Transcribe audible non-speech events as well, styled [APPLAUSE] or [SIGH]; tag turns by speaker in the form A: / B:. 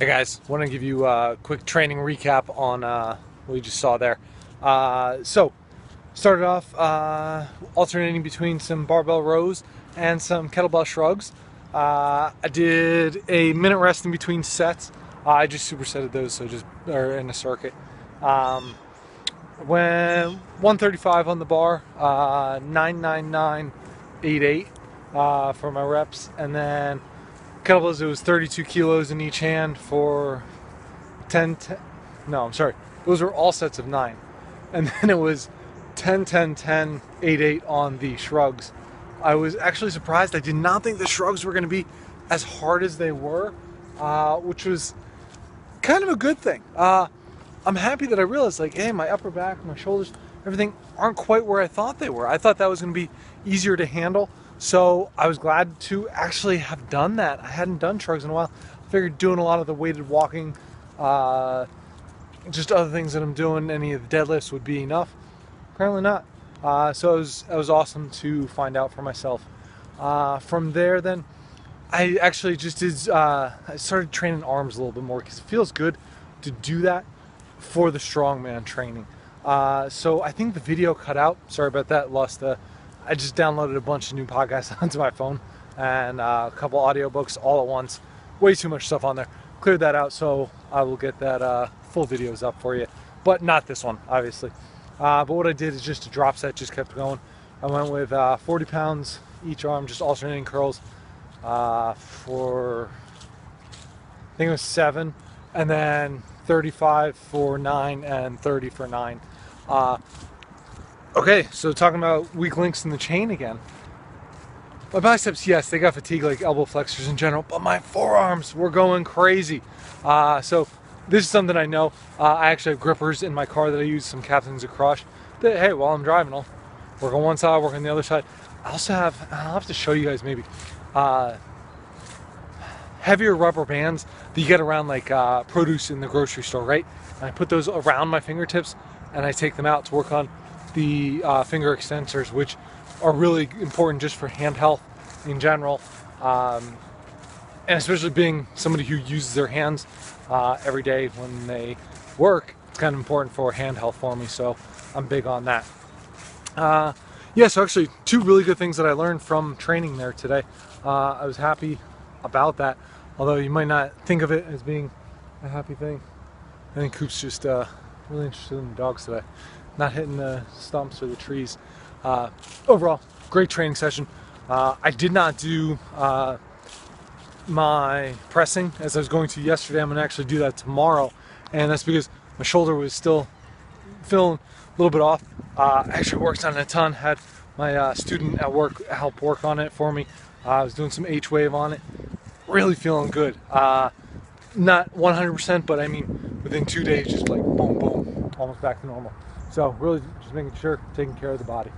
A: Hey guys, want to give you a quick training recap on uh, what you just saw there. Uh, so, started off uh, alternating between some barbell rows and some kettlebell shrugs. Uh, I did a minute rest in between sets. I just supersetted those, so just are in a circuit. Um, when 135 on the bar, uh, 99988 uh, for my reps, and then kettlebells, it was 32 kilos in each hand for 10, 10 no, I'm sorry. Those were all sets of nine. And [LAUGHS] then it was 10, 10, 10, 8, 8 on the shrugs. I was actually surprised. I did not think the shrugs were going to be as hard as they were, uh, which was kind of a good thing. Uh, I'm happy that I realized, like, hey, my upper back, my shoulders, everything aren't quite where I thought they were. I thought that was going to be easier to handle. So I was glad to actually have done that. I hadn't done shrugs in a while. I figured doing a lot of the weighted walking, uh, just other things that I'm doing, any of the deadlifts would be enough. Apparently not. Uh, so it was, it was awesome to find out for myself. Uh, from there, then I actually just did. Uh, I started training arms a little bit more because it feels good to do that for the strongman training. Uh, so I think the video cut out. Sorry about that. Lost the. I just downloaded a bunch of new podcasts [LAUGHS] onto my phone and uh, a couple audiobooks all at once. Way too much stuff on there. Cleared that out, so I will get that uh, full videos up for you, but not this one, obviously. Uh, but what I did is just a drop set, just kept going. I went with uh, 40 pounds each arm, just alternating curls uh, for I think it was seven, and then 35 for nine and 30 for nine. Okay, so talking about weak links in the chain again. My biceps, yes, they got fatigue like elbow flexors in general, but my forearms were going crazy. Uh, so this is something I know. Uh, I actually have grippers in my car that I use, some Captains Crush. That hey, while I'm driving, I'll work on one side, work on the other side. I also have, I'll have to show you guys maybe, uh, heavier rubber bands that you get around like uh, produce in the grocery store, right? And I put those around my fingertips and I take them out to work on the uh, finger extensors, which are really important just for hand health in general. Um, and especially being somebody who uses their hands uh, every day when they work, it's kind of important for hand health for me. So I'm big on that. Uh, yeah, so actually, two really good things that I learned from training there today. Uh, I was happy about that, although you might not think of it as being a happy thing. I think Coop's just uh, really interested in dogs today, not hitting the stumps or the trees. Uh, overall, great training session. Uh, I did not do uh, my pressing as I was going to yesterday. I'm to actually do that tomorrow, and that's because my shoulder was still feeling a little bit off. Uh, actually worked on it a ton. Had my uh, student at work help work on it for me. Uh, I was doing some H wave on it. Really feeling good. Uh, not 100%, but I mean within two days, just like boom, boom, almost back to normal. So really, just making sure taking care of the body.